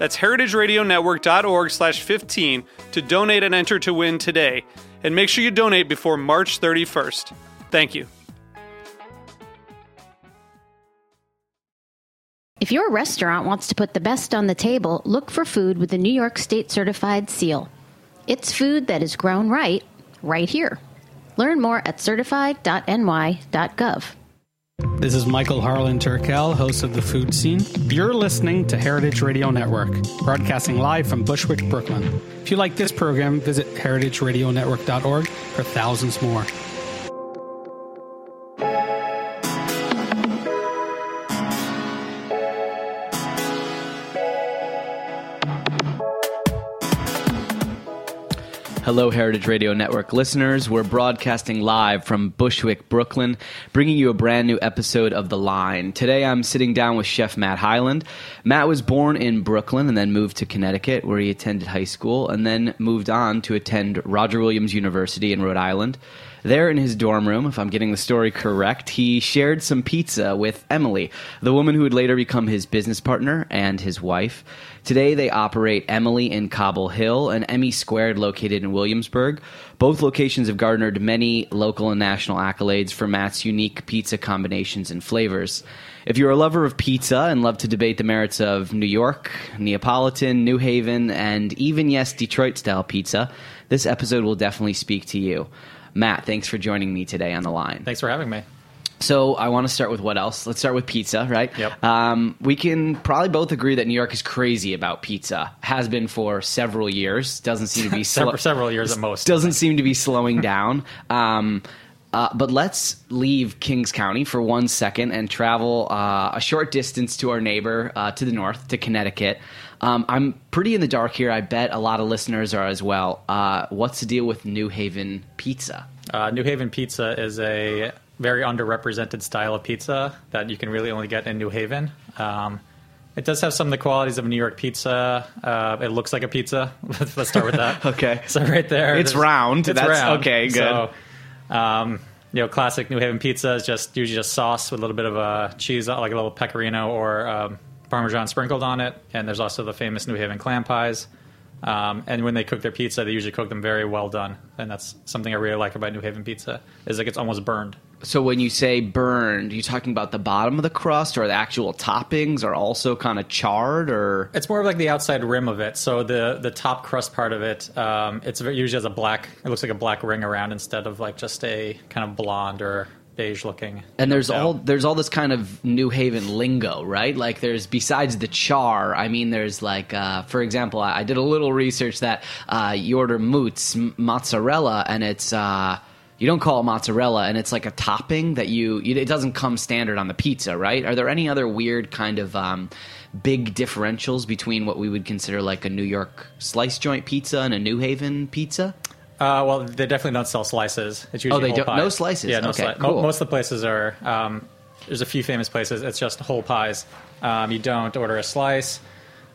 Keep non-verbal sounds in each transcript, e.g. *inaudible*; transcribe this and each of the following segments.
That's heritageradionetwork.org slash 15 to donate and enter to win today. And make sure you donate before March 31st. Thank you. If your restaurant wants to put the best on the table, look for food with the New York State certified seal. It's food that is grown right, right here. Learn more at certified.ny.gov. This is Michael Harlan Turkel, host of The Food Scene. You're listening to Heritage Radio Network, broadcasting live from Bushwick, Brooklyn. If you like this program, visit heritageradionetwork.org for thousands more. Hello, Heritage Radio Network listeners. We're broadcasting live from Bushwick, Brooklyn, bringing you a brand new episode of The Line. Today I'm sitting down with Chef Matt Hyland. Matt was born in Brooklyn and then moved to Connecticut, where he attended high school, and then moved on to attend Roger Williams University in Rhode Island. There in his dorm room, if I'm getting the story correct, he shared some pizza with Emily, the woman who would later become his business partner and his wife. Today they operate Emily in Cobble Hill and Emmy Squared located in Williamsburg. Both locations have garnered many local and national accolades for Matt's unique pizza combinations and flavors. If you're a lover of pizza and love to debate the merits of New York, Neapolitan, New Haven, and even, yes, Detroit style pizza, this episode will definitely speak to you. Matt, thanks for joining me today on the line. Thanks for having me. So I want to start with what else? Let's start with pizza, right? Yep. Um, we can probably both agree that New York is crazy about pizza. Has been for several years. Doesn't seem to be *laughs* Several, several years at *laughs* most. doesn't seem to be slowing *laughs* down. Um, uh, but let's leave Kings County for one second and travel uh, a short distance to our neighbor uh, to the north, to Connecticut. Um, I'm pretty in the dark here. I bet a lot of listeners are as well. Uh, what's the deal with New Haven pizza? Uh, New Haven pizza is a very underrepresented style of pizza that you can really only get in New Haven. Um, it does have some of the qualities of a New York pizza. Uh, it looks like a pizza. *laughs* Let's start with that. *laughs* Okay. So right there, It's round. It's That's- round. okay, good. So, um, you know, classic New Haven pizza is just usually just sauce with a little bit of uh, cheese, like a little pecorino or um, parmesan sprinkled on it. And there's also the famous New Haven clam pies. Um, and when they cook their pizza, they usually cook them very well done, and that's something I really like about New Haven pizza is like it's almost burned. So when you say burned, you talking about the bottom of the crust, or the actual toppings are also kind of charred, or It's more of like the outside rim of it. So the the top crust part of it, um, it's usually has a black. It looks like a black ring around instead of like just a kind of blonde or beige looking. and there's all there's all this kind of New Haven lingo, right? Like there's besides the char, I mean, there's like, uh, for example, I, I did a little research that uh, you order moots mozzarella, and it's. Uh, you don't call it mozzarella, and it's like a topping that you, you. It doesn't come standard on the pizza, right? Are there any other weird kind of um, big differentials between what we would consider like a New York slice joint pizza and a New Haven pizza? Uh, well, they definitely don't sell slices. It's usually Oh, they don't- pies. no slices. Yeah, no Okay, slices. Mo- cool. most of the places are. Um, there's a few famous places. It's just whole pies. Um, you don't order a slice.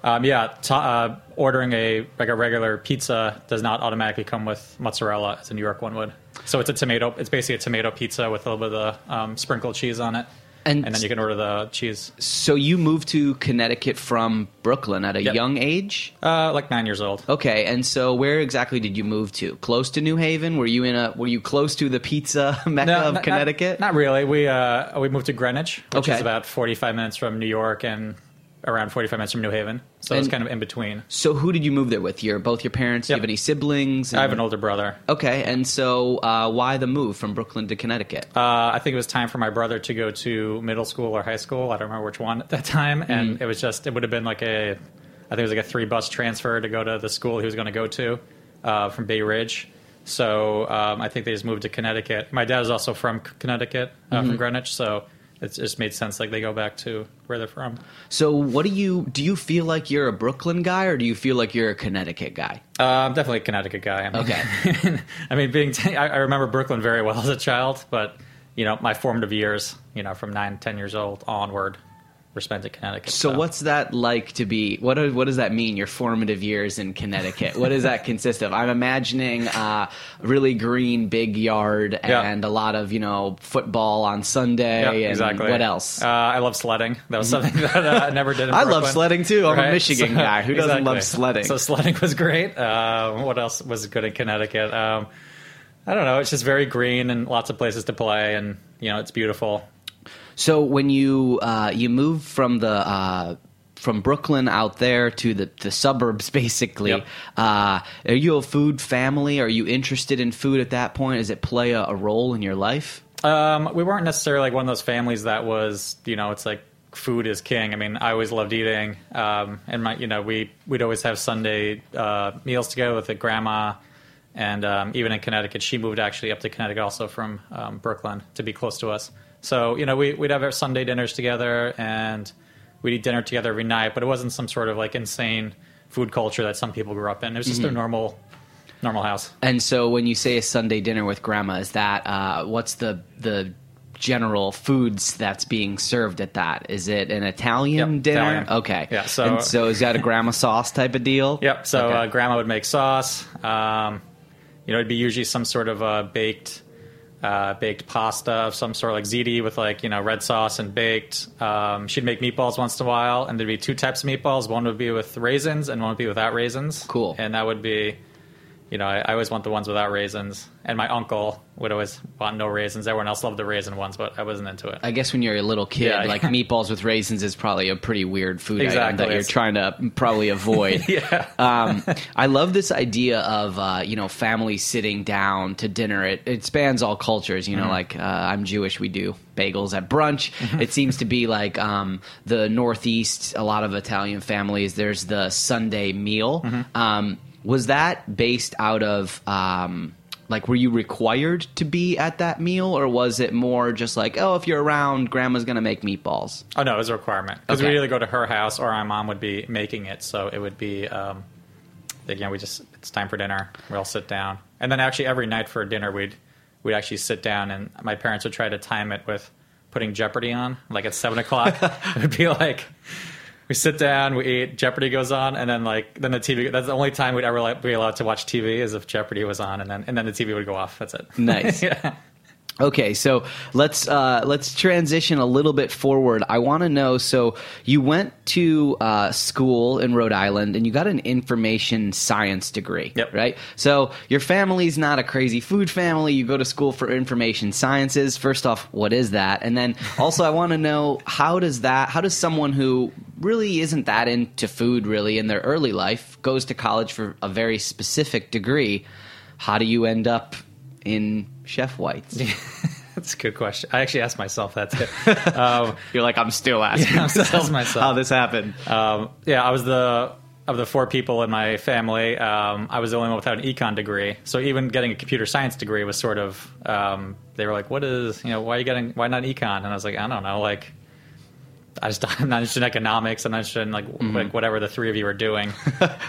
Um, yeah, to, uh, ordering a like a regular pizza does not automatically come with mozzarella as a New York one would. So it's a tomato. It's basically a tomato pizza with a little bit of the um, sprinkled cheese on it, And- and, then you can order the cheese. So you moved to Connecticut from Brooklyn at a Yep. young age? Uh, like nine years old. Okay, and so where exactly did you move to? Close to New Haven? Were you in a? Were you close to the pizza *laughs* mecca No, of not- Connecticut? Not, not really. We uh, we moved to Greenwich, which Okay. is about 45 minutes from New York and around 45 minutes from New Haven, so it's And- kind of in between. So who did you move there with? Your both your parents? Do you have any siblings? I have an older brother. Okay, and so uh, why the move from Brooklyn to Connecticut? Uh, I think it was time for my brother to go to middle school or high school. I don't remember which one at that time. And it was just, it would have been like a, I think it was like a three bus transfer to go to the school he was going to go to uh, from Bay Ridge. So um, I think they just moved to Connecticut. My dad is also from C- Connecticut, uh, from Greenwich. So it just made sense like they go back to where they're from. So what do you do? You feel like you're a Brooklyn guy, or do you feel like you're a Connecticut guy? Uh, I'm definitely a Connecticut guy. I mean, Okay. *laughs* I mean, being t- *laughs* I, I remember Brooklyn very well as a child, but you know, my formative years, you know, from nine, ten years old onward, in Connecticut. So what's that like to be? What do- what does that mean? Your formative years in Connecticut. what does that consist of? I'm imagining uh, really green big yard Yeah. and a lot of you know football on Sunday. Yeah, and exactly. What else? Uh, I love sledding. That was something *laughs* that uh, I never did. In *laughs* I love sledding, too. I'm a Right? Michigan guy. Who doesn't love sledding? So sledding was great. Uh, what else was good in Connecticut? Um, I don't know. It's just very green and lots of places to play, and you know, it's beautiful. So when you uh, you move from the uh, from Brooklyn out there to the, the suburbs, *laughs* basically, Yep. uh, are you a food family? Are you interested in food at that point? Does it play a, a role in your life? Um, we weren't necessarily like one of those families that was, you know, it's like food is king. I mean, I always loved eating, um, and my, you know, we we'd always have Sunday uh, meals together with a grandma, and um, even in Connecticut, she moved actually up to Connecticut also from um, Brooklyn to be close to us. So you know, we, we'd have our Sunday dinners together, and we'd eat dinner together every night. But it wasn't some sort of like insane food culture that some people grew up in. It was just Mm-hmm. a normal, normal house. And so when you say a Sunday dinner with grandma, is that uh, what's the the general foods that's being served at that? Is it an Italian Yep, dinner? Italian. Okay. Yeah, so- and so is that a grandma sauce type of deal? Yep. So Okay. uh, grandma would make sauce. Um, you know, it'd be usually some sort of uh, baked, uh, baked pasta of some sort, like ziti with like you know red sauce and baked. Um, she'd make meatballs once in a while, and there'd be two types of meatballs. One would be with raisins, and one would be without raisins. Cool. And that would be, you know, I, I always want the ones without raisins. And my uncle would always want no raisins. Everyone else loved the raisin ones, but I wasn't into it. I guess when you're a little kid, Yeah. like *laughs* meatballs with raisins is probably a pretty weird food item that you're trying to probably avoid. *laughs* yeah. um, I love this idea of uh, you know family sitting down to dinner. It, it spans all cultures. You know, like uh, I'm Jewish, we do bagels at brunch. It seems to be like um, the Northeast. A lot of Italian families. There's the Sunday meal. Um, was that based out of? Um, like, were you required to be at that meal, or was it more just like, oh, if you're around, grandma's gonna make meatballs? Oh no, it was a requirement because Okay. we'd either go to her house or my mom would be making it. So it would be, um, again, we just it's time for dinner. We all sit down, and then actually every night for dinner we'd we'd actually sit down, and my parents would try to time it with putting Jeopardy on, like at seven o'clock. *laughs* it would be like. We sit down, we eat. Jeopardy goes on, and then like then the TV. That's the only time we'd ever like, be allowed to watch TV is if Jeopardy was on, and then and then the TV would go off. That's it. Nice. *laughs* yeah. Okay, so let's uh, let's transition a little bit forward. I want to know. So you went to uh, school in Rhode Island, and you got an information science degree, Yep. right? So your family's not a crazy food family. You go to school for information sciences. First off, what is that? And then *laughs* also, I want to know how does that? How does someone who really isn't that into food really in their early life goes to college for a very specific degree? How do you end up in Chef whites? *laughs* That's a good question. I actually asked myself that too. *laughs* Um, You're like, I'm still asking Yeah, I'm still asking myself. how this happened. Um, yeah, I was the of the four people in my family. Um, I was the only one without an econ degree. So even getting a computer science degree was sort of. Um, they were like, "What is you know? Why are you getting? Why not econ?" And I was like, "I don't know. Like, I just *laughs* I'm not interested in economics. I'm not interested in like Mm-hmm. like whatever the three of you are doing."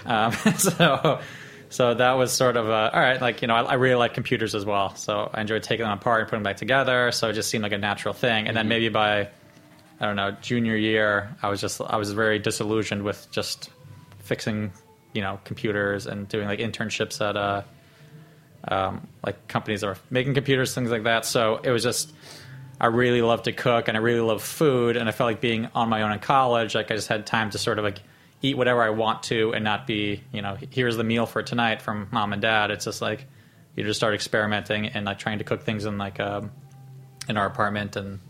um, so. So that was sort of uh, all right. Like you know, I, I really like computers as well. So I enjoyed taking them apart and putting them back together. So it just seemed like a natural thing. And then maybe by I don't know, junior year, I was just I was very disillusioned with just fixing, you know, computers and doing like internships at uh, um, like companies that are making computers, things like that. So it was just I really love to cook and I really love food, and I felt like being on my own in college, like I just had time to sort of like eat whatever I want to and not be, you know, here's the meal for tonight from mom and dad. It's just like you just start experimenting and like trying to cook things in like um, in our apartment and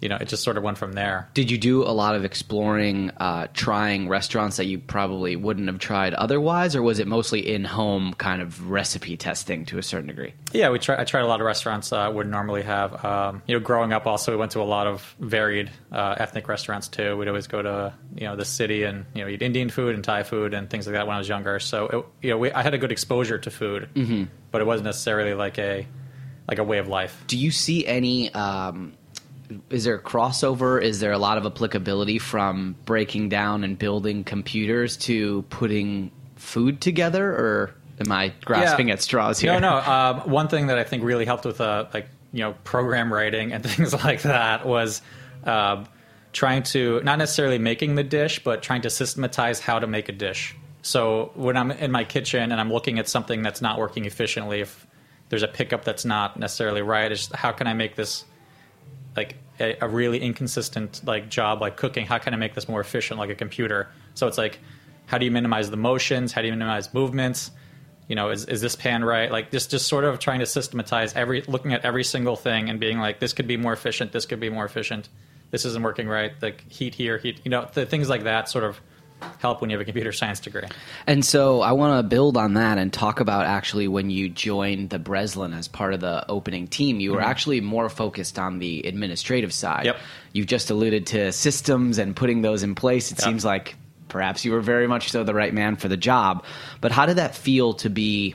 you know, it just sort of went from there. Did you do a lot of exploring, uh, trying restaurants that you probably wouldn't have tried otherwise, or was it mostly in home kind of recipe testing to a certain degree? Yeah, we try, I tried a lot of restaurants uh, I wouldn't normally have. Um, you know, growing up, also we went to a lot of varied uh, ethnic restaurants too. We'd always go to you know the city and you know eat Indian food and Thai food and things like that when I was younger. So it, you know, we, I had a good exposure to food, mm-hmm. but it wasn't necessarily like a like a way of life. Do you see any? Um, is there a crossover? Is there a lot of applicability from breaking down and building computers to putting food together, or am I grasping Yeah. at straws here? No, no. Um, one thing that I think really helped with uh, like you know program writing and *laughs* things like that was uh, trying to not necessarily making the dish, but trying to systematize how to make a dish. So when I'm in my kitchen and I'm looking at something that's not working efficiently, if there's a pickup that's not necessarily right, how can I make this like a, a really inconsistent like job like cooking how can i make this more efficient like a computer? So it's like how do you minimize the motions? How do you minimize movements? You know is, is this pan right? Like just just sort of trying to systematize every looking at every single thing and being like this could be more efficient this could be more efficient this isn't working right like heat here heat you know the things like that sort of help when you have a computer science degree And so I want to build on that and talk about actually when you joined the Breslin as part of the opening team, you were actually more focused on the administrative side. Mm-hmm. Yep. You've just alluded to systems and putting those in place. It Yep. seems like perhaps you were very much so the right man for the job. But how did that feel to be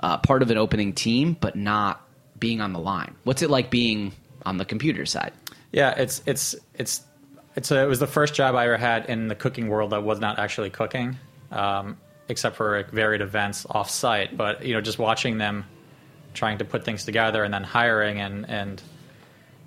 uh, part of an opening team but not being on the line? What's it like being on the computer side? Yeah, it's it's it's it's a, it was the first job I ever had in the cooking world that was not actually cooking, um, except for like, varied events off site. But you know, just watching them trying to put things together and then hiring and and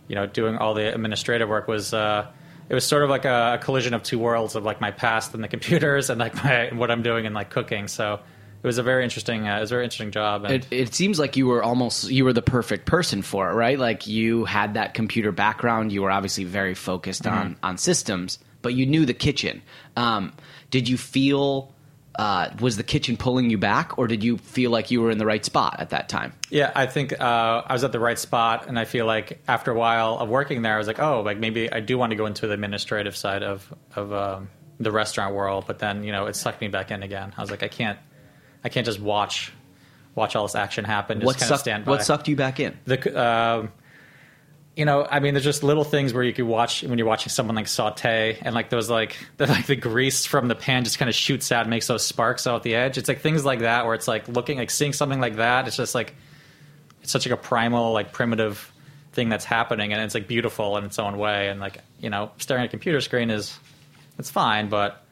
you know doing all the administrative work was. Uh, it was sort of like a, collision of two worlds of like my past and the computers and like my what I'm doing in like cooking. So it was a very interesting, uh, it was a very interesting job. And It, it seems like you were almost you were the perfect person for it, right? Like you had that computer background. You were obviously very focused on on systems, but you knew the kitchen. Um, did you feel uh, was the kitchen pulling you back, or did you feel like you were in the right spot at that time? Yeah, I think uh, I was at the right spot, and I feel like after a while of working there, I was like, oh, like maybe I do want to go into the administrative side of of um, the restaurant world. But then you know, it sucked me back in again. I was like, I can't, I can't just watch watch all this action happen. Just What kind of sucked? stand by. What sucked you back in? The um, you know, I mean, there's just little things where you could watch when you're watching someone like saute, and like those like *laughs* the like the grease from the pan just kind of shoots out, and makes those sparks out the edge. It's like things like that where it's like looking like seeing something like that. It's just like it's such like a primal like primitive thing that's happening, and it's like beautiful in its own way. And like you know, staring at a computer screen is it's fine, but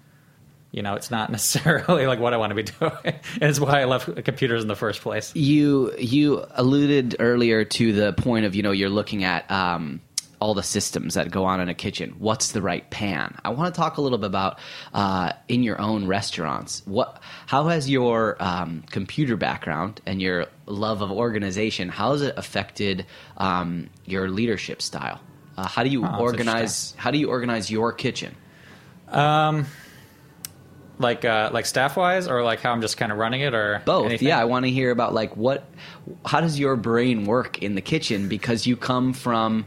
you know, it's not *laughs* necessarily like what I want to be doing, and it's why I left computers in the first place. You you alluded earlier to the point of you know you're looking at um, all the systems that go on in a kitchen. What's the right pan? I want to talk a little bit about uh, in your own restaurants. What how has your um, computer background and your love of organization how has it affected um, your leadership style? Uh, how do you Oh, organize? How do you organize your kitchen? Like uh, like staff wise or like how I'm just kind of running it or Both. anything? Yeah, I want to hear about like what how does your brain work in the kitchen because you come from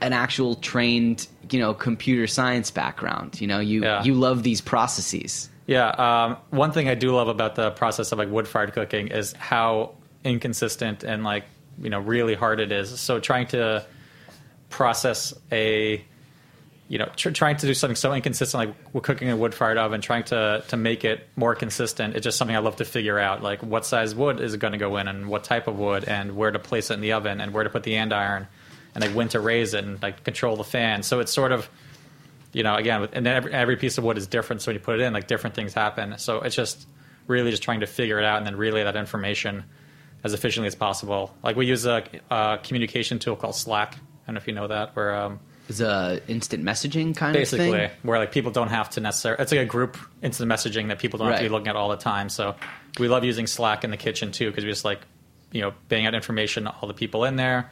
an actual trained, you know, computer science background. You know, you Yeah. you love these processes. Yeah, um, one thing I do love about the process of like wood fired cooking is how inconsistent and like you know really hard it is. So trying to process a you know tr- trying to do something so inconsistent like we're cooking in a wood fired oven, trying to to make it more consistent. It's just something I love to figure out. Like what size wood is it going to go in, and what type of wood, and where to place it in the oven, and where to put the andiron, and like when to raise it, and like control the fan. So it's sort of you know, again, and every, every piece of wood is different. So when you put it in, like different things happen. So it's just really just trying to figure it out and then relay that information as efficiently as possible. Like we use a, a communication tool called Slack. I don't know if you know that, where um, It's a instant messaging kind basically of thing. where like people don't have to necessarily. It's like a group instant messaging that people don't have to be looking at all the time. So we love using Slack in the kitchen too because we just like you know bang out information all the people in there.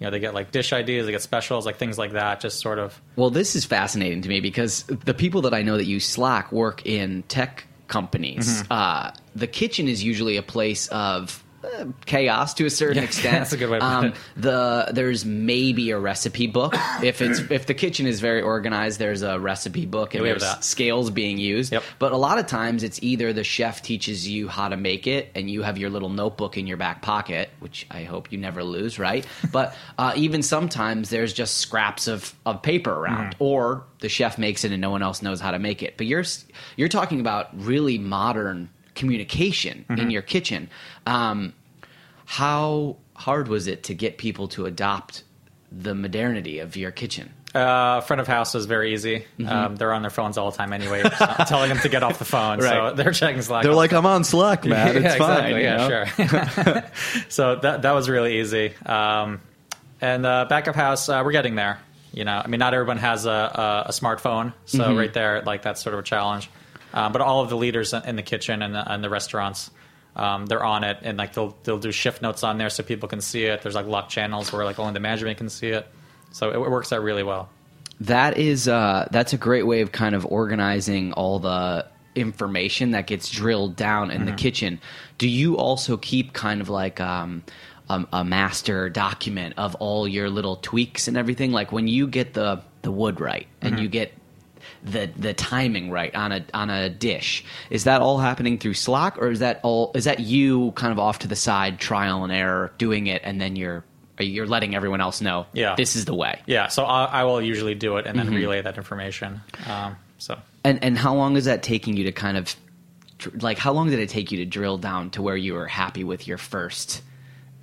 You know, they get like dish ideas, they get specials, like things like that. Just sort of Well, this is fascinating to me because the people that I know that use Slack work in tech companies. Mm-hmm. Uh, the kitchen is usually a place of uh, chaos to a certain *laughs* extent. that's a good way to um, it. The there's maybe a recipe book if it's *clears throat* if the kitchen is very organized. There's a recipe book and have there's scales being used. Yep. But a lot of times it's either the chef teaches you how to make it and you have your little notebook in your back pocket, which I hope you never lose, right? *laughs* but uh, even sometimes there's just scraps of, of paper around, or the chef makes it and no one else knows how to make it. But you're you're talking about really modern communication in your kitchen. Um, how hard was it to get people to adopt the modernity of your kitchen? Uh, front of house was very easy. Um, they're on their phones all the time anyway, I'm *laughs* telling them to get off the phone. So they're checking Slack. They're all like, I'm on Slack, man. *laughs* It's yeah, fine. exactly. you Yeah, know? sure. *laughs* so that that was really easy. Um, and uh, backup house, uh, we're getting there. You know, I mean, not everyone has a, a, a smartphone, so Mm-hmm. right there, like that's sort of a challenge. Uh, but all of the leaders in the kitchen and the, and the restaurants, um, they're on it, and like they'll they'll do shift notes on there so people can see it. There's like lock channels where like only the management can see it, so it, it works out really well. That is uh, that's a great way of kind of organizing all the information that gets drilled down in the kitchen. Do you also keep kind of like um, a, a master document of all your little tweaks and everything? Like when you get the the wood right and you get the the timing right on a on a dish, is that all happening through Slack or is that all is that you kind of off to the side trial and error doing it and then you're you're letting everyone else know Yeah. this is the way. Yeah, so I, I will usually do it and Mm-hmm. then relay that information. Um, so And and how long is that taking you to kind of like how long did it take you to drill down to where you were happy with your first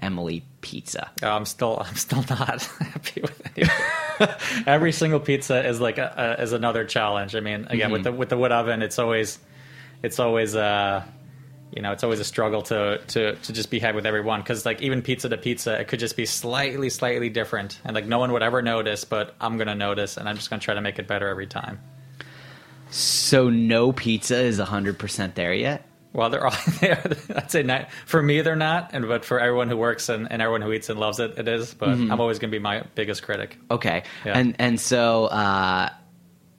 Emily pizza? Uh, I'm still I'm still not *laughs* happy with it. *laughs* Every single pizza is like a, a, is another challenge. I mean, again with the with the wood oven, it's always it's always uh you know it's always a struggle to to to just be happy with everyone because like even pizza to pizza, it could just be slightly slightly different, and like no one would ever notice, but I'm gonna notice, and I'm just gonna try to make it better every time. So no pizza is 100% there yet? Well, they're all *laughs* there. I'd say not for me, they're not, and but for everyone who works and, and everyone who eats and loves it, it is. But I'm always going to be my biggest critic. Okay. Yeah. And and so uh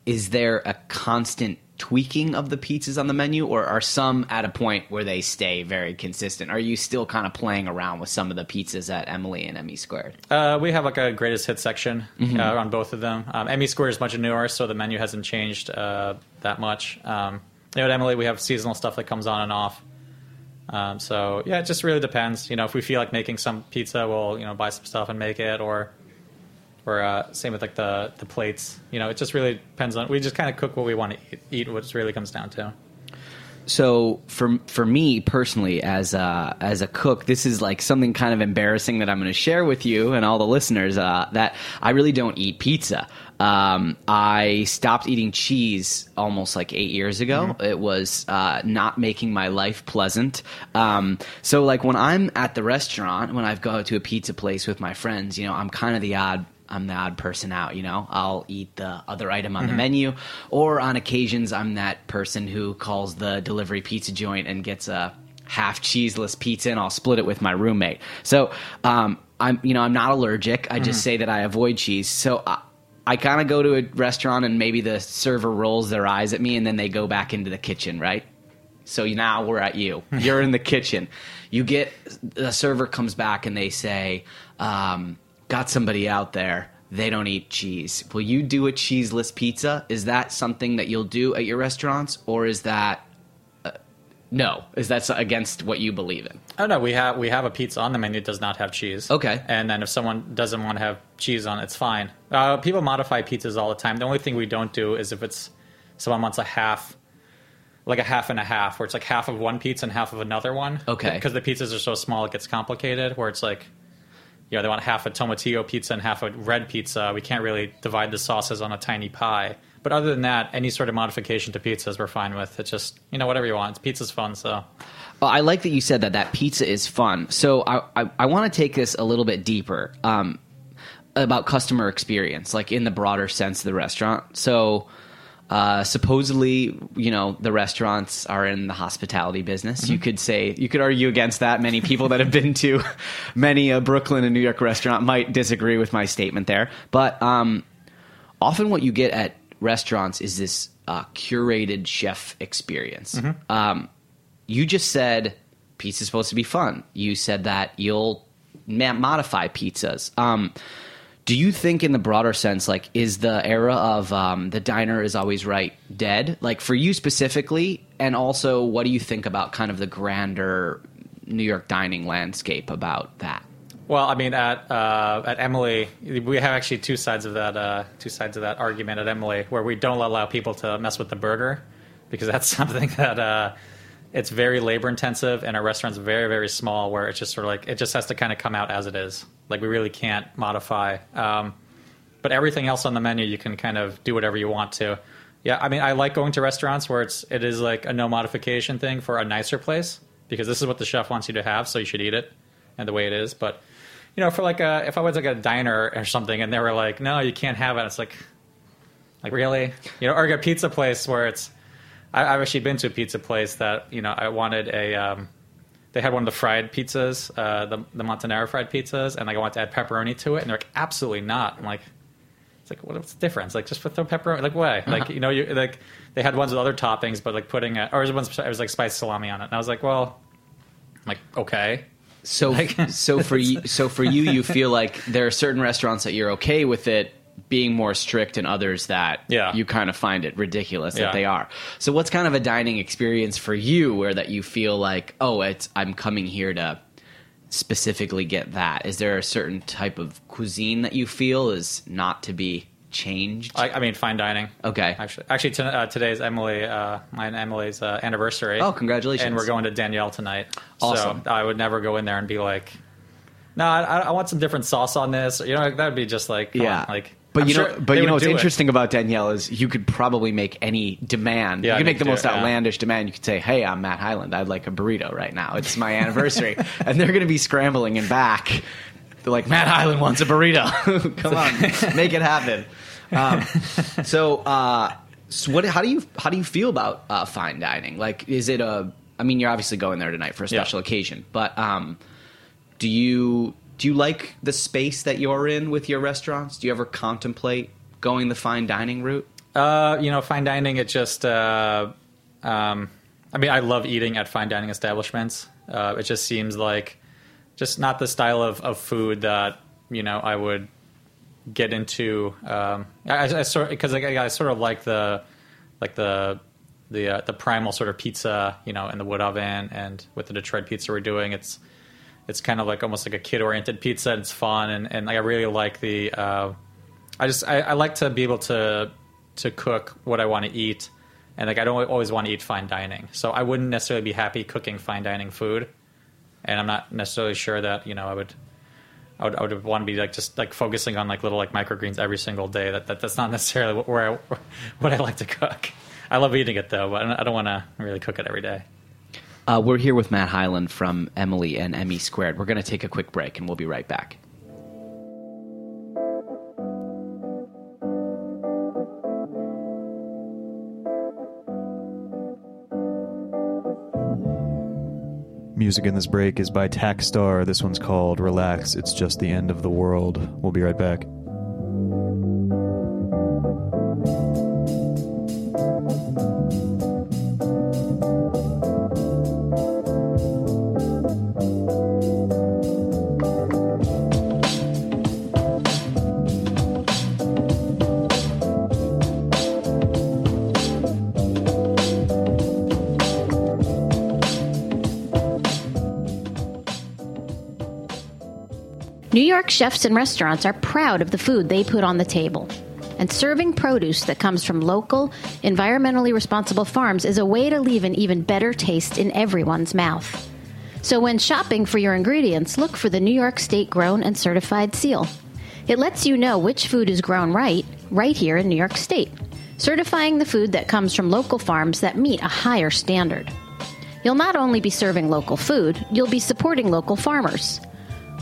is there a constant tweaking of the pizzas on the menu or are some at a point where they stay very consistent? Are you still kind of playing around with some of the pizzas at Emily and Emmy Squared? Uh, we have like a greatest hit section Mm-hmm. uh, on both of them. Um, Emmy Square is much newer, so the menu hasn't changed uh, that much. Um, you know, at Emily, we have seasonal stuff that comes on and off. Um, so yeah, it just really depends. You know, if we feel like making some pizza, we'll you know buy some stuff and make it, or or uh, same with like the the plates. You know, it just really depends on. We just kind of cook what we want to eat, eat. What really comes down to. So for for me personally, as a, as a cook, this is like something kind of embarrassing that I'm going to share with you and all the listeners. Uh, that I really don't eat pizza. Um, I stopped eating cheese almost like eight years ago. It was uh, not making my life pleasant. Um, so like when I'm at the restaurant, when I go to a pizza place with my friends, you know, I'm kind of the odd I'm the odd person out, you know. I'll eat the other item on the menu, or on occasions, I'm that person who calls the delivery pizza joint and gets a half cheeseless pizza, and I'll split it with my roommate. So, um, I'm, you know, I'm not allergic. I just say that I avoid cheese. So. I, I kind of go to a restaurant and maybe the server rolls their eyes at me and then they go back into the kitchen, right? So now we're at you. *laughs* You're in the kitchen. You get the server comes back and they say, um, "Got somebody out there. They don't eat cheese. Will you do a cheeseless pizza? Is that something that you'll do at your restaurants, or is that no? Is that against what you believe in? Oh no, we have we have a pizza on the menu that does not have cheese. Okay. and then if someone doesn't want to have cheese on, it, it's fine. Uh, people modify pizzas all the time. The only thing we don't do is if it's someone wants a half, like a half and a half, where it's like half of one pizza and half of another one. Okay. because the pizzas are so small, it gets complicated. Where it's like, you know, they want half a tomatillo pizza and half a red pizza. We can't really divide the sauces on a tiny pie. But other than that, any sort of modification to pizzas, we're fine with. It's just you know whatever you want. Pizza's fun, so. Well, I like that you said that that pizza is fun. So I I, I want to take this a little bit deeper um, about customer experience, like in the broader sense of the restaurant. So uh, supposedly, you know, the restaurants are in the hospitality business. You could say you could argue against that. Many people that have been to *laughs* many a Brooklyn and New York restaurant might disagree with my statement there, but um, often what you get at restaurants is this uh, curated chef experience. Um, you just said pizza's supposed to be fun. You said that you'll ma- modify pizzas. Um, do you think, in the broader sense, like, is the era of um, the diner is always right dead? Like, for you specifically, and also, what do you think about kind of the grander New York dining landscape about that? Well, I mean, at uh, at Emily, we have actually two sides of that uh, two sides of that argument at Emily, where we don't allow people to mess with the burger because that's *laughs* something that uh, it's very labor intensive, and our restaurant's very very small, where it's just sort of like it just has to kind of come out as it is. Like we really can't modify. Um, but everything else on the menu, you can kind of do whatever you want to. Yeah, I mean, I like going to restaurants where it's it is like a no modification thing for a nicer place because this is what the chef wants you to have, so you should eat it and the way it is. But you know, for like a if I was like a diner or something and they were like, no, you can't have it. It's like, like really, you know, or like a pizza place where it's. I, I've actually been to a pizza place that you know I wanted a. Um, they had one of the fried pizzas, uh, the the Montanara fried pizzas, and like I wanted to add pepperoni to it, and they're like, absolutely not. I'm like, it's like, what's the difference? Like, just put throw pepperoni. Like, why? Like, you know, you like they had ones with other toppings, but like putting a, or it was, one it was like spiced salami on it, and I was like, well, I'm like okay, So, *laughs* so for you, *laughs* so for you, you feel like there are certain restaurants that you're okay with it being more strict, and others that Yeah. you kind of find it ridiculous Yeah. that they are. So, what's kind of a dining experience for you where that you feel like, oh, it's I'm coming here to specifically get that? Is there a certain type of cuisine that you feel is not to be changed? I, I mean fine dining. Okay. Actually, actually, to, uh, today's Emily, uh, my and Emily's uh, anniversary. Oh, congratulations. And we're going to Daniel tonight. Awesome. So I would never go in there and be like, no, I, I want some different sauce on this. You know, that would be just like, yeah, on, like. but I'm you know, sure but you know what's do it. interesting about Daniel is you could probably make any demand. Yeah, you could make the most it, yeah. outlandish demand. You could say, "Hey, I'm Matt Hyland. I'd like a burrito right now. It's my anniversary," *laughs* and they're going to be scrambling and back. They're like, "Matt Hyland wants a burrito. *laughs* Come on, make it happen." Um, so, uh, so what? How do you how do you feel about uh, fine dining? Like, is it a? I mean, you're obviously going there tonight for a Yeah. special occasion, but um, do you do you like the space that you're in with your restaurants? Do you ever contemplate going the fine dining route? Uh, you know, fine dining. It just. Uh, um, I mean, I love eating at fine dining establishments. Uh, it just seems like just not the style of, of food that you know I would get into. Um, I, I sort because I, I sort of like the like the the uh, the primal sort of pizza, you know, in the wood oven, and with the Detroit pizza we're doing, it's it's kind of like almost like a kid oriented pizza. It's fun, and and I really like the. Uh, I just I, I like to be able to to cook what I want to eat, and like I don't always want to eat fine dining. So I wouldn't necessarily be happy cooking fine dining food, and I'm not necessarily sure that you know I would. I would, I would want to be like just like focusing on like little like microgreens every single day. That, that that's not necessarily where I, *laughs* what I like to cook. I love eating it though, but I don't, I don't want to really cook it every day. Uh, we're here with Matt Hyland from Emily and Emmy Squared. We're going to take a quick break, and we'll be right back. Music in this break is by Tackstar. This one's called Relax, It's Just the End of the World. We'll be right back. Chefs and restaurants are proud of the food they put on the table. And serving produce that comes from local, environmentally responsible farms is a way to leave an even better taste in everyone's mouth. So when shopping for your ingredients, look for the New York State Grown and Certified seal. It lets you know which food is grown right, right here in New York State, certifying the food that comes from local farms that meet a higher standard. You'll not only be serving local food, you'll be supporting local farmers.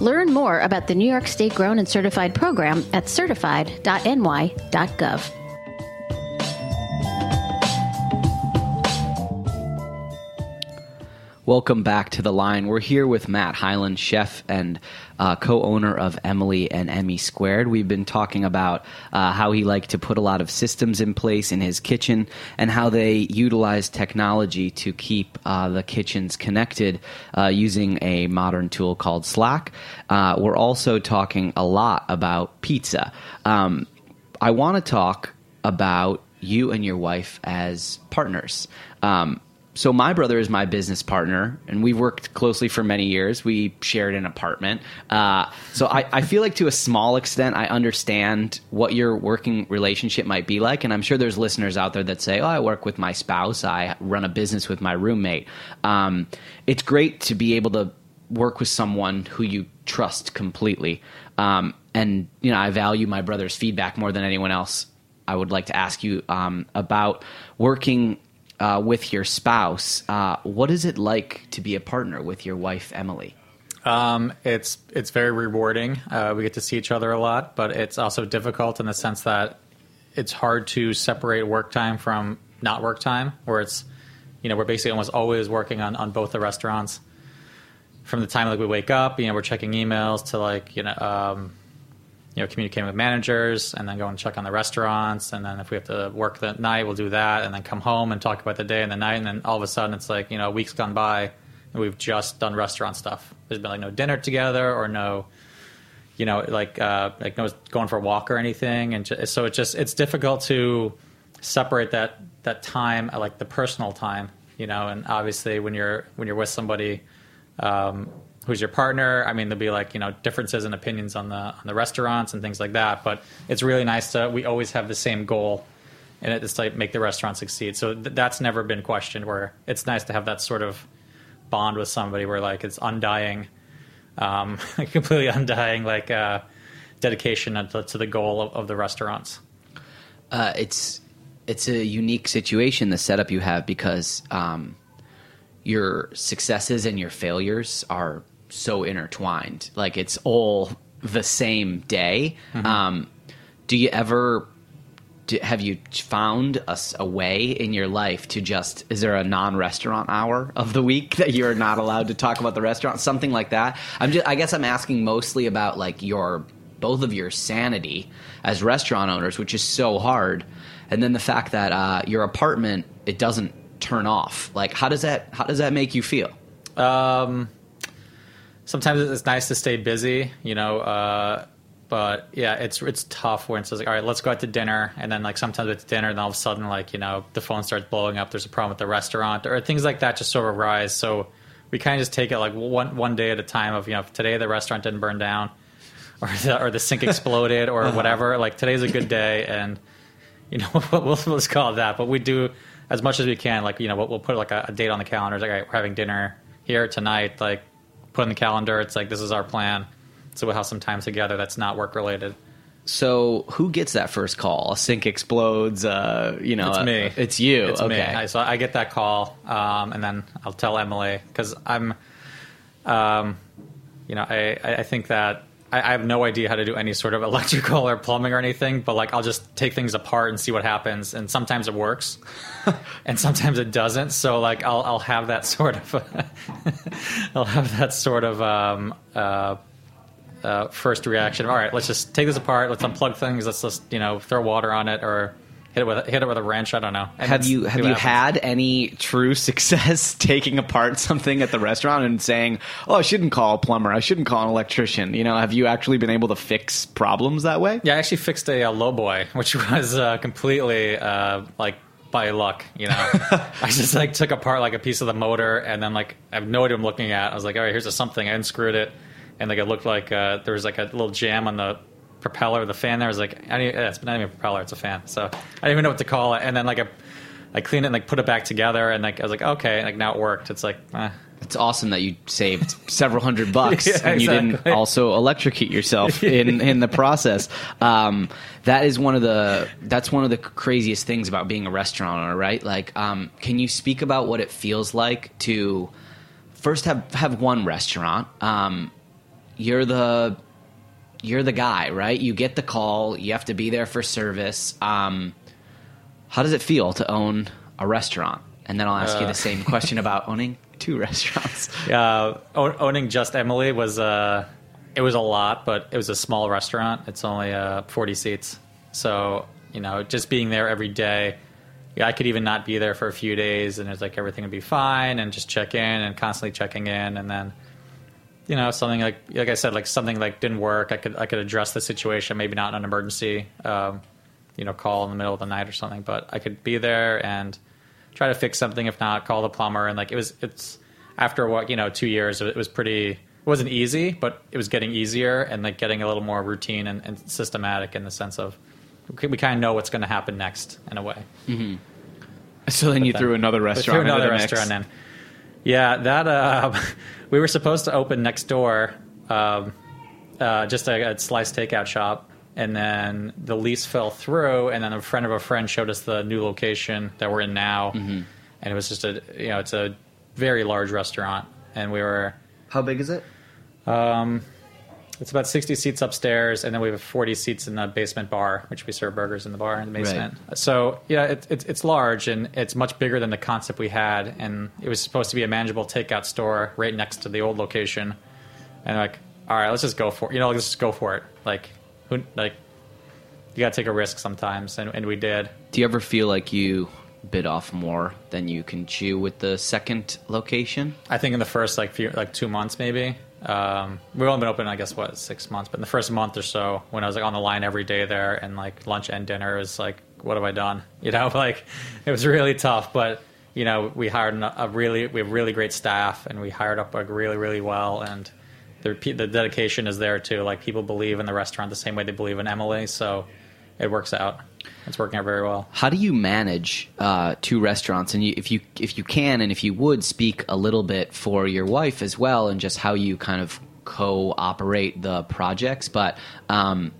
Learn more about the New York State Grown and Certified program at certified.ny.gov. Welcome back to the line. We're here with Matt Hyland, chef and uh, co-owner of Emily and Emmy Squared. We've been talking about uh, how he liked to put a lot of systems in place in his kitchen and how they utilize technology to keep uh, the kitchens connected uh, using a modern tool called Slack. Uh, we're also talking a lot about pizza. Um, I want to talk about you and your wife as partners. Um, so my brother is my business partner, and we've worked closely for many years. We shared an apartment, uh, so I, I, feel like to a small extent I understand what your working relationship might be like, and I'm sure there's listeners out there that say, "Oh, I work with my spouse, I run a business with my roommate." Um, it's great to be able to work with someone who you trust completely, um, and you know I value my brother's feedback more than anyone else. I would like to ask you um, about working uh, with your spouse. Uh, what is it like to be a partner with your wife, Emily? Um, it's it's very rewarding. Uh, we get to see each other a lot, but it's also difficult in the sense that it's hard to separate work time from not work time. Where it's you know we're basically almost always working on, on both the restaurants. From the time like we wake up, you know, we're checking emails to like you know um, you know, communicating with managers and then go and check on the restaurants. And then if we have to work that night, we'll do that and then come home and talk about the day and the night. And then all of a sudden it's like, you know, weeks gone by and we've just done restaurant stuff. There's been like no dinner together or no, you know, like, uh, like no going for a walk or anything. And just, so it's just, it's difficult to separate that, that time, like the personal time, you know, and obviously when you're, when you're with somebody, um, who's your partner. I mean, there'll be like you know differences in opinions on the on the restaurants and things like that. But it's really nice to we always have the same goal, and it's like make the restaurant succeed. So th- that's never been questioned. Where it's nice to have that sort of bond with somebody where like it's undying, um, *laughs* completely undying like uh, dedication to, to, the goal of, of the restaurants. Uh, it's it's a unique situation the setup you have because um, your successes and your failures are so intertwined. Like it's all the same day. Mm-hmm. Um, do you ever do, have you found a, a, way in your life to just is there a non-restaurant hour of the week that you're not allowed to talk about the restaurant something like that i'm just i guess i'm asking mostly about like your both of your sanity as restaurant owners which is so hard and then the fact that uh, your apartment it doesn't turn off like how does that how does that make you feel um sometimes it's nice to stay busy, you know. Uh, but yeah, it's it's tough when it's like, all right, let's go out to dinner, and then like sometimes it's dinner, and all of a sudden, like you know, the phone starts blowing up. There's a problem with the restaurant, or things like that just sort of rise. So we kind of just take it like one one day at a time. Of you know, today the restaurant didn't burn down, *laughs* or the, or the sink exploded, or whatever. Like today's a good day, and you know, *laughs* we'll, we'll just call it that. But we do as much as we can. Like you know, we'll, we'll put like a, a, date on the calendar. It's like, all right, we're having dinner here tonight. Like put in the calendar. It's like this is our plan. So we'll have some time together that's not work related. So who gets that first call? A sink explodes. Uh, you know, it's me. it's you. It's okay. me. I, so I get that call, um, and then I'll tell Emily because I'm, um, you know, I, I think that I, I, have no idea how to do any sort of *laughs* electrical or plumbing or anything, but like I'll just take things apart and see what happens. And sometimes it works, *laughs* and sometimes it doesn't. So like I'll I'll have that *laughs* sort of I'll have that sort of um, uh, uh, first reaction. All right, let's just take this apart. Let's unplug things. Let's just you know throw water on it or hit it with hit it with a wrench. I don't know. Have you have you had any true *laughs* success *laughs* taking apart something at the restaurant and saying, "Oh, I shouldn't call a plumber. I shouldn't call an electrician." You know, have you actually been able to fix problems that way? Yeah, I actually fixed a, a lowboy, *laughs* which was uh, completely uh, like by luck. You know, I just like took apart like a piece of the motor and then like I have no idea what I'm looking at. I was like, "All right, here's a something." I unscrewed it. And like it looked like uh, there was like a little jam on the propeller, the fan there was like, I yeah, it's not even a propeller, it's a fan. So I didn't even know what to call it. And then like I, I cleaned it and like put it back together, and like I was like, okay, and, like now it worked. It's like, eh. It's awesome that you saved several hundred bucks *laughs* yeah, and you exactly. didn't also electrocute yourself *laughs* in, in the process. Um, that is one of the that's one of the craziest things about being a restaurant owner, right? Like, um, can you speak about what it feels like to first have have one restaurant? Um, you're the you're the guy, right? You get the call. You have to be there for service. Um, how does it feel to own a restaurant? And then I'll ask uh. you the uh. same question *laughs* about owning two restaurants? uh, owning just Emily was uh, it was a lot, but it was a small restaurant. It's only uh, 40 seats, so you know, just being there every day. Yeah, I could even not be there for a few days, and it's like everything would be fine, and just check in and constantly checking in, and then you know something like like I said, like something like didn't work. I could I could address the situation, maybe not an emergency, um, you know, call in the middle of the night or something, but I could be there and try to fix something. If not, call the plumber, and like it was it's after what you know two years, it was pretty. It wasn't easy, but it was getting easier and like getting a little more routine and, and systematic in the sense of we kind of know what's going to happen next in a way. So then you But threw then- another restaurant. threw another into the mix. restaurant in. Yeah, that uh, *laughs* we were supposed to open next door, um, uh, just a, a slice takeout shop, and then the lease fell through, and then a friend of a friend showed us the new location that we're in now, Mm-hmm. and it was just a you know it's a very large restaurant, and we were How big is it? It's about 60 seats upstairs, and then we have 40 seats in the basement bar, which we serve burgers in the bar in the basement. So, yeah, it, it, it's large, and it's much bigger than the concept we had. And it was supposed to be a manageable takeout store right next to the old location. And like, all right, let's just go for it. You know, let's just go for it. Like, who, like, you got to take a risk sometimes, and, and we did. Do you ever feel like you bit off more than you can chew with the second location? I think in the first like few like two months maybe. Um, we've only been open I guess what six months, but in the first month or so, when I was like on the line every day there and like lunch and dinner, it was like, what have I done? *laughs* You know, *laughs* like it was really tough. But you know, we hired a really we have really great staff, and we hired up like really really well, and the the dedication is there too. Like people believe in the restaurant the same way they believe in Emily, so it works out. It's working out very well. How do you manage uh, two restaurants? And you, if you if you can, and if you would speak a little bit for your wife as well, and just how you kind of co-operate the projects. But um,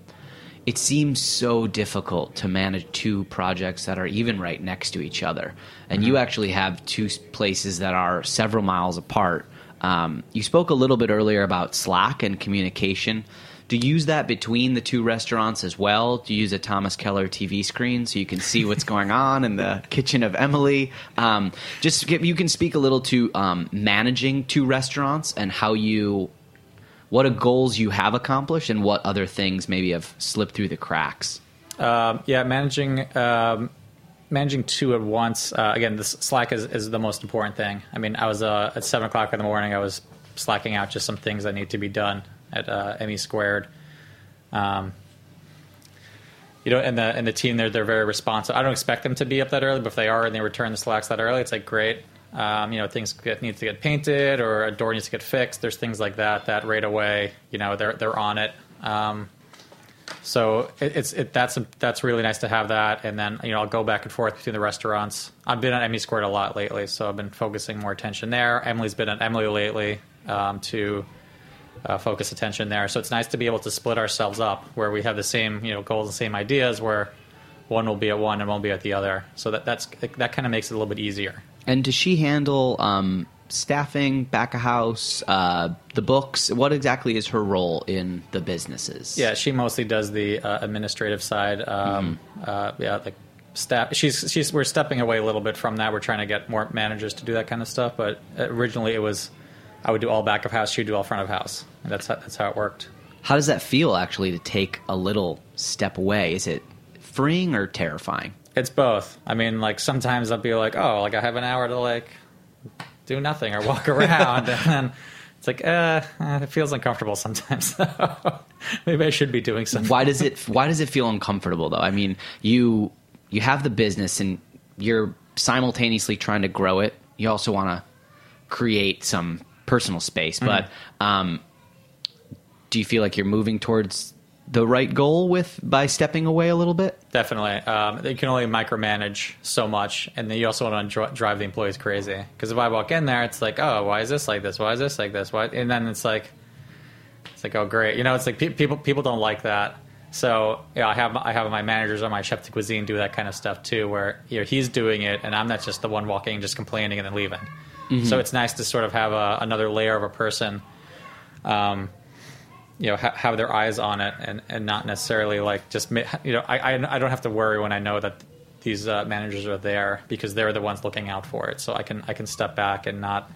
it seems so difficult to manage two projects that are even right next to each other, and you actually have two places that are several miles apart. Um, you spoke a little bit earlier about Slack and communication. Do you use that between the two restaurants as well? Do you use a Thomas Keller TV screen so you can see what's going on in the *laughs* kitchen of Emily? Um, just give, you can speak a little to um, managing two restaurants and how you, what are goals you have accomplished and what other things maybe have slipped through the cracks. Um, yeah, managing um, managing two at once. Uh, again, this Slack is, is the most important thing. I mean, I was uh, at seven o'clock in the morning. I was slacking out just some things that need to be done at uh, Emmy Squared. Um, you know, and the and the team they're they're very responsive. I don't expect them to be up that early, but if they are and they return the slacks that early, it's like great. Um, you know, things get, need to get painted or a door needs to get fixed. There's things like that that right away, you know, they're they're on it. Um, so it, it's it, that's that's really nice to have that, and then you know I'll go back and forth between the restaurants. I've been at Emmy Squared a lot lately, so I've been focusing more attention there. Emily's been at Emily lately um, to uh, focus attention there. So it's nice to be able to split ourselves up where we have the same you know goals and same ideas, where one will be at one and one will be at the other. So that that's that kind of makes it a little bit easier. And does she handle um, staffing, back of house, uh, the books? What exactly is her role in the businesses? Yeah, she mostly does the uh, administrative side. Um, uh, yeah, like staff. She's she's we're stepping away a little bit from that. We're trying to get more managers to do that kind of stuff. But originally, it was I would do all back of house. She'd do all front of house. And that's how, that's how it worked. How does that feel actually to take a little step away? Is it freeing or terrifying? It's both. I mean, like sometimes I'll be like, oh, like I have an hour to like do nothing or walk *laughs* around, and then it's like, uh, uh, it feels uncomfortable sometimes. *laughs* Maybe I should be doing something. why does it why does it feel uncomfortable though i mean you you have the business and you're simultaneously trying to grow it you also want to create some personal space but um, do you feel like you're moving towards the right goal with by stepping away a little bit Definitely. Um, you can only micromanage so much, and then you also want to dri- drive the employees crazy. Because if I walk in there, it's like, oh, why is this like this? Why is this like this? Why? And then it's like, it's like, oh, great. You know, it's like pe- people people don't like that. So yeah, I have I have my managers or my chef de cuisine do that kind of stuff too, where you know he's doing it, and I'm not just the one walking, and just complaining and then leaving. So it's nice to sort of have a, another layer of a person um, you know ha- have their eyes on it and, and not necessarily like just you know I, I I don't have to worry when I know that these uh, managers are there because they're the ones looking out for it so I can I can step back and not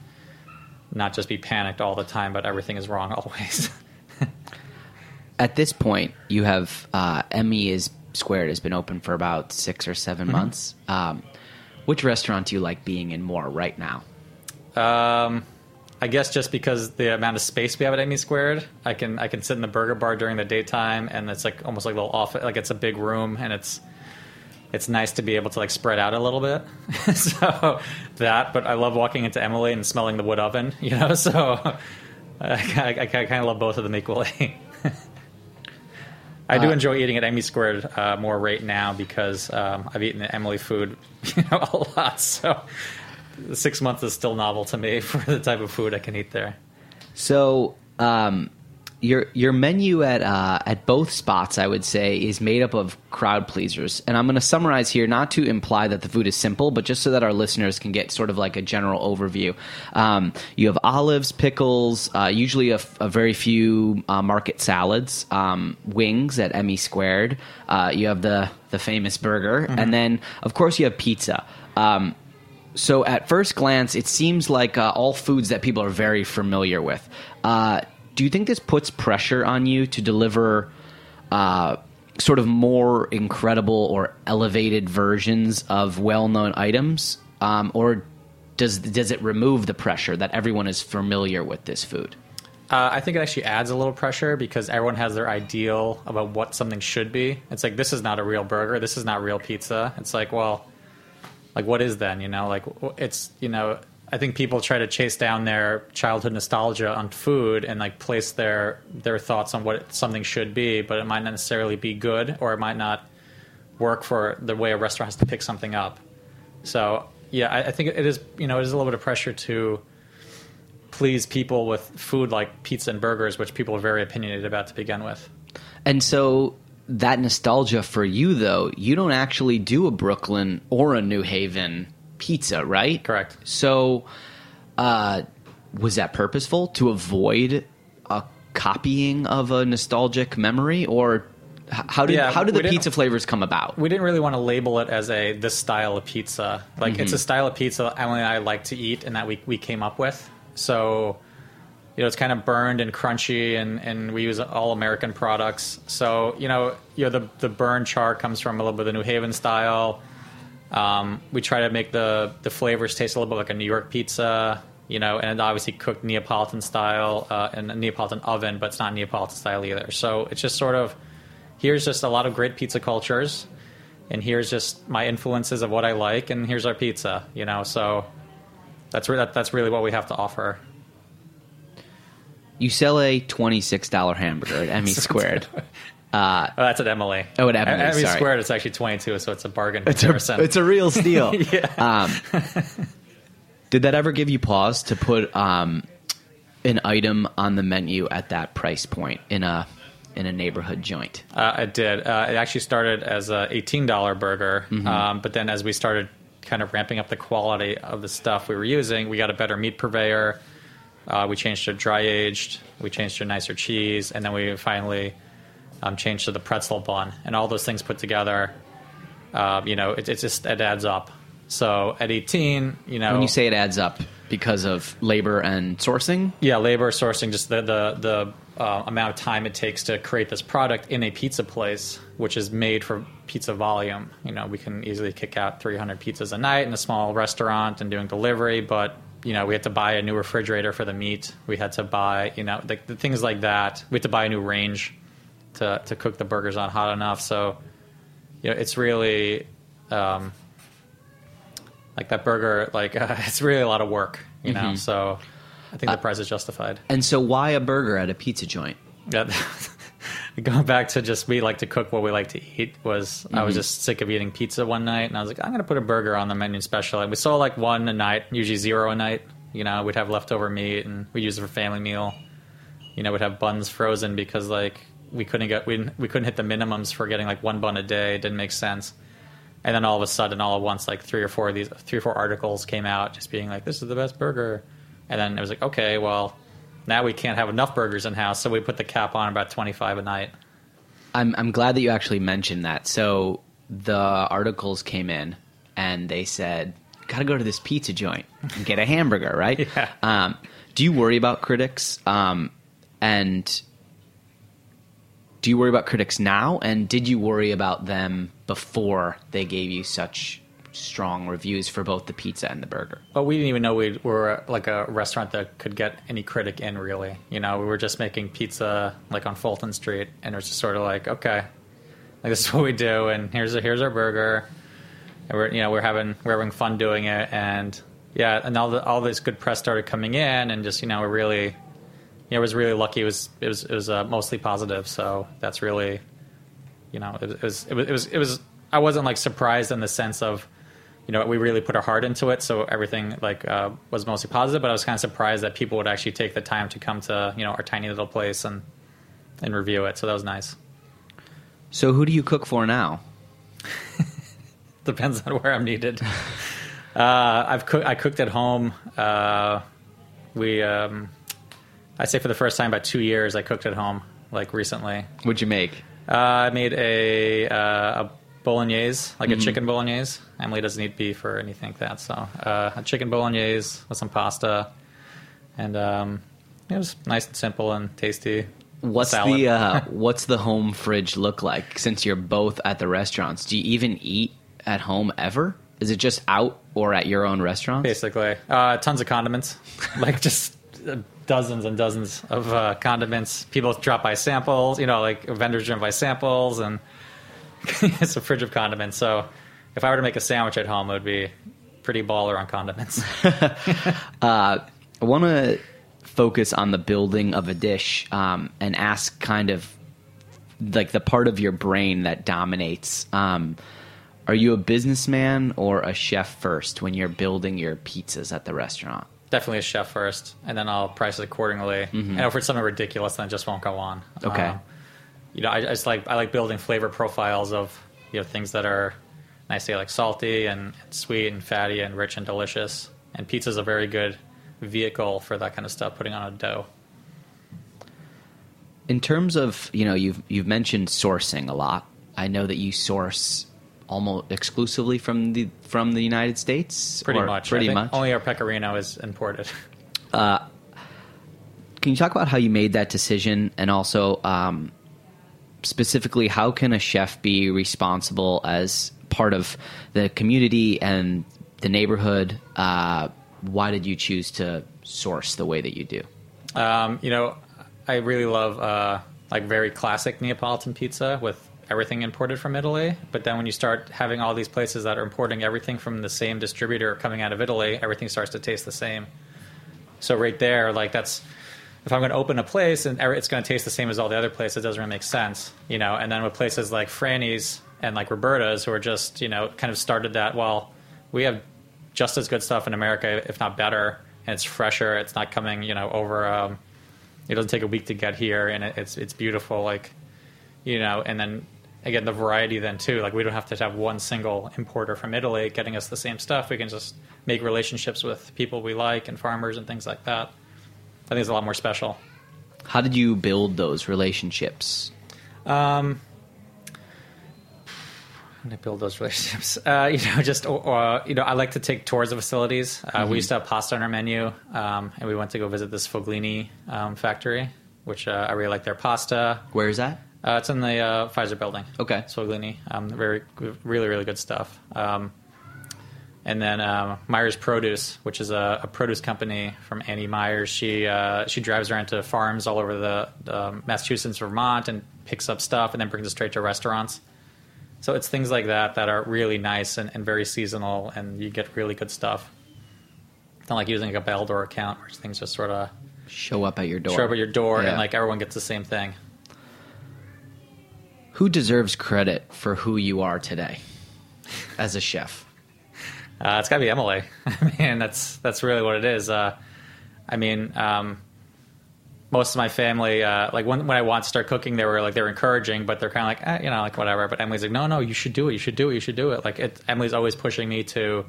not just be panicked all the time, but everything is wrong *laughs* always. At this point, you have uh, Emmy is Squared has been open for about six or 7 Mm-hmm. months. Um, which restaurant do you like being in more right now? Um, I guess just because the amount of space we have at Emmy Squared, I can I can sit in the burger bar during the daytime, and it's like almost like a little office, Like it's a big room, and it's it's nice to be able to like spread out a little bit. *laughs* so that, but I love walking into Emily and smelling the wood oven. *laughs* You know, so *laughs* I, I, I kind of love both of them equally. I do Uh, enjoy eating at Emmy Squared uh, more right now because um, I've eaten the Emily food you know, a lot. So six months is still novel to me *laughs* for the type of food I can eat there. So, um, your your menu at uh, at both spots, I would say, is made up of crowd pleasers, and I'm going to summarize here, not to imply that the food is simple, but just so that our listeners can get sort of like a general overview. Um, you have olives, pickles, uh, usually a, f- a very few uh, market salads, um, wings at Emmy Squared. Uh, you have the the famous burger, and then of course you have pizza. Um, so at first glance, it seems like uh, all foods that people are very familiar with. Uh, do you think this puts pressure on you to deliver uh, sort of more incredible or elevated versions of well-known items, um, or does does it remove the pressure that everyone is familiar with this food? Uh, I think it actually adds a little pressure because everyone has their ideal about what something should be. It's like this is not a real burger. This is not real pizza. It's like, well, like what is then? You know, like it's you know. I think people try to chase down their childhood nostalgia on food and like place their their thoughts on what something should be, but it might not necessarily be good or it might not work for the way a restaurant has to pick something up. So yeah, I, I think it is you know it is a little bit of pressure to please people with food like pizza and burgers, which people are very opinionated about to begin with. And so that nostalgia for you, though, you don't actually do a Brooklyn or a New Haven pizza, right? Correct. So, uh, was that purposeful to avoid a copying of a nostalgic memory, or how did Yeah, how did the pizza flavors come about? We didn't really want to label it as a this style of pizza. Like it's a style of pizza Emily and I like to eat, and that we we came up with. So. You know, it's kind of burned and crunchy, and, and we use all American products. So, you know, you know the the burn char comes from a little bit of the New Haven style. Um, we try to make the the flavors taste a little bit like a New York pizza, you know, and obviously cooked Neapolitan style uh, in a Neapolitan oven, but it's not Neapolitan style either. So it's just sort of here's just a lot of great pizza cultures, and here's just my influences of what I like, and here's our pizza, you know. So that's re- that, that's really what we have to offer. You sell a twenty six dollar hamburger at Emmy *laughs* Squared. Oh, that's at Emily. Oh, at Emily, Emily sorry. Squared, it's actually twenty two, so it's a bargain. It's a, it's a real steal. *laughs* um, did that ever give you pause to put um, an item on the menu at that price point in a in a neighborhood joint? Uh, it did. Uh, it actually started as a eighteen dollar burger, um, but then as we started kind of ramping up the quality of the stuff we were using, we got a better meat purveyor. Uh, we changed to dry aged. We changed to nicer cheese, and then we finally um, changed to the pretzel bun. And all those things put together, uh, you know, it, it just it adds up. So at eighteen, you know, When you say it adds up because of labor and sourcing, yeah, labor sourcing, just the the the uh, amount of time it takes to create this product in a pizza place, which is made for pizza volume. You know, we can easily kick out 300 pizzas a night in a small restaurant and doing delivery, but you know, we had to buy a new refrigerator for the meat. We had to buy, you know, the, the things like that. We had to buy a new range to to cook the burgers on hot enough. So, you know, it's really. Um, like that burger, like uh, *laughs* it's really a lot of work, you know. So, I think the price is justified. and so why a burger at a pizza joint? Yeah. *laughs* *laughs* Going back to just we like to cook what we like to eat was I was mm-hmm. just sick of eating pizza one night and I was like I'm gonna put a burger on the menu special. And we saw like one a night, usually zero a night. You know, we'd have leftover meat and we'd use it for family meal. You know, we'd have buns frozen because like we couldn't get we we couldn't hit the minimums for getting like one bun a day. It didn't make sense. And then all of a sudden, all at once, like three or four of these, three or four articles came out, just being like, "This is the best burger." And then it was like, okay, well, now we can't have enough burgers in house, so we put the cap on about twenty five a night. I'm I'm glad that you actually mentioned that. So the articles came in and they said, "Got to go to this pizza joint and get a hamburger, right?" *laughs* Yeah. Um, Do you worry about critics? Um, and do you worry about critics now? And did you worry about them before they gave you such strong reviews for both the pizza and the burger? But we didn't even know we were like a restaurant that could get any critic in. Really, you know, we were just making pizza like on Fulton Street, and it was just sort of like, okay, like this is what we do, and here's a, here's our burger, and we're you know we're having we're having fun doing it, and yeah, and all the, all this good press started coming in, and just you know we're really, you know, was really lucky. It was it was it was uh, mostly positive, so that's really, you know, it, it was it was it was it was. I wasn't like surprised in the sense of you know, we really put our heart into it, so everything like uh, was mostly positive. But I was kind of surprised that people would actually take the time to come to you know our tiny little place and and review it. So that was nice. So, who do you cook for now? *laughs* Depends on where I'm needed. *laughs* uh, I've cooked. I cooked at home. Uh, we, um, I say for the first time about two years, I cooked at home. Like recently, What'd you make? uh, I made a uh, a bolognese, like a chicken bolognese. Emily doesn't eat beef or anything like that, so uh, a chicken bolognese with some pasta, and um, it was nice and simple and tasty. What's Salad. the uh, *laughs* what's the home fridge look like? Since you're both at the restaurants, do you even eat at home ever? Is it just out or at your own restaurants? basically. Uh, tons of condiments, *laughs* like just uh, dozens and dozens of uh, condiments. People drop by samples, you know, like vendors drop by samples, and *laughs* it's a fridge of condiments. So if I were to make a sandwich at home, it would be pretty baller on condiments. *laughs* I want to focus on the building of a dish um, and ask kind of like the part of your brain that dominates. Um, are you a businessman or a chef first when you're building your pizzas at the restaurant? Definitely a chef first, and then I'll price it accordingly. And if it's something ridiculous, then it just won't go on. Okay. Um, you know, I, I just like I like building flavor profiles of you know things that are nicely like salty and, and sweet and fatty and rich and delicious. And pizza is a very good vehicle for that kind of stuff. Putting on a dough. In terms of you know you've you've mentioned sourcing a lot. I know that you source almost exclusively from the from the United States. Pretty much. I Pretty much. Only our pecorino is imported. Can you talk about how you made that decision, and also um, specifically how can a chef be responsible as part of the community and the neighborhood? Uh, why did you choose to source the way that you do? Um, you know, I really love uh, like very classic Neapolitan pizza with everything imported from Italy. But then when you start having all these places that are importing everything from the same distributor coming out of Italy, everything starts to taste the same. So right there, like that's if I'm going to open a place and it's going to taste the same as all the other places, it doesn't really make sense, you know. And then with places like Franny's and like Roberta's, who are just you know kind of started that. Well, we have just as good stuff in America, if not better, and it's fresher. It's not coming you know over. Um, it doesn't take a week to get here, and it, it's it's beautiful. Like you know, and then again the variety then too. Like we don't have to have one single importer from Italy getting us the same stuff. We can just make relationships with people we like and farmers and things like that. I think it's a lot more special. How did you build those relationships? How do I build those relationships? *laughs* Uh, you know, just uh, you know, I like to take tours of facilities. Uh, We used to have pasta on our menu, um, and we went to go visit this Foglini um, factory, which uh, I really like their pasta. Where is that? Uh, it's in the uh, Pfizer building. Okay. It's Foglini. Um, very, really, really good stuff. Um, and then um, Myers Produce, which is a, a produce company from Annie Myers. She uh, she drives around to farms all over the um, Massachusetts, Vermont, and picks up stuff and then brings it straight to restaurants. So it's things like that that are really nice and, and very seasonal, and you get really good stuff. It's not like using a Baldor account where things just sort of Show up at your door. show up at your door Yeah. and like everyone gets the same thing. Who deserves credit for who you are today as a chef? Uh, it's got to be Emily. *laughs* I mean, that's that's really what it is. Uh, I mean, um, most of my family, uh, like when when I want to start cooking, they were like they were encouraging, but they're kind of like, eh, you know, like whatever. But Emily's like, no, no, you should do it. You should do it. You should do it. Like it, Emily's always pushing me to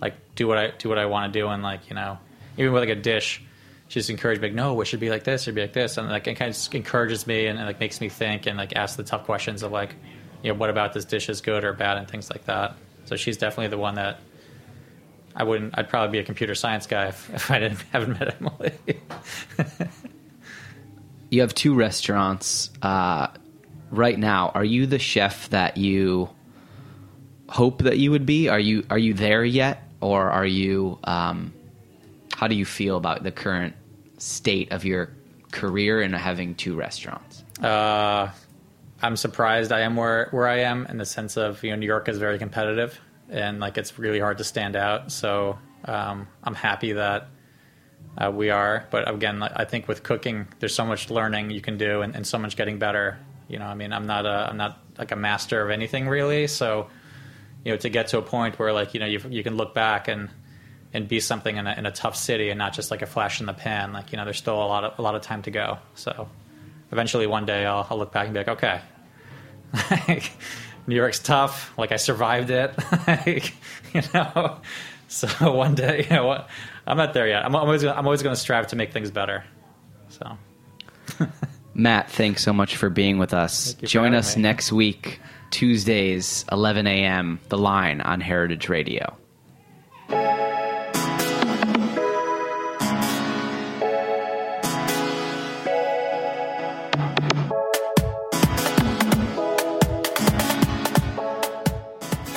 like do what I do what I want to do, and like you know, even with like a dish, she's encouraged me like, no, it should be like this, it should be like this, and like it kind of encourages me and, and like makes me think and like ask the tough questions of like, you know, what about this dish is good or bad and things like that. So she's definitely the one that I wouldn't. I'd probably be a computer science guy if, if I didn't *laughs* haven't met Emily. *laughs* you have two restaurants uh, right now. Are you the chef that you hope that you would be? Are you are you there yet, or are you? Um, how do you feel about the current state of your career and having two restaurants? Uh, I'm surprised I am where where I am in the sense of you know New York is very competitive and like it's really hard to stand out. So um, I'm happy that uh, we are. But again, I think with cooking, there's so much learning you can do and, and so much getting better. You know, I mean, I'm not a I'm not like a master of anything really. So you know, to get to a point where like you know you you can look back and and be something in a, in a tough city and not just like a flash in the pan. Like you know, there's still a lot of a lot of time to go. So eventually, one day, I'll, I'll look back and be like, okay, *laughs* New York's tough. Like I survived it. *laughs* like, you know, so one day, you know what? I'm not there yet. I'm always I'm always going to strive to make things better. So. *laughs* Matt, thanks so much for being with us. Join us me. next week, Tuesdays, 11 a.m. The Line on Heritage Radio.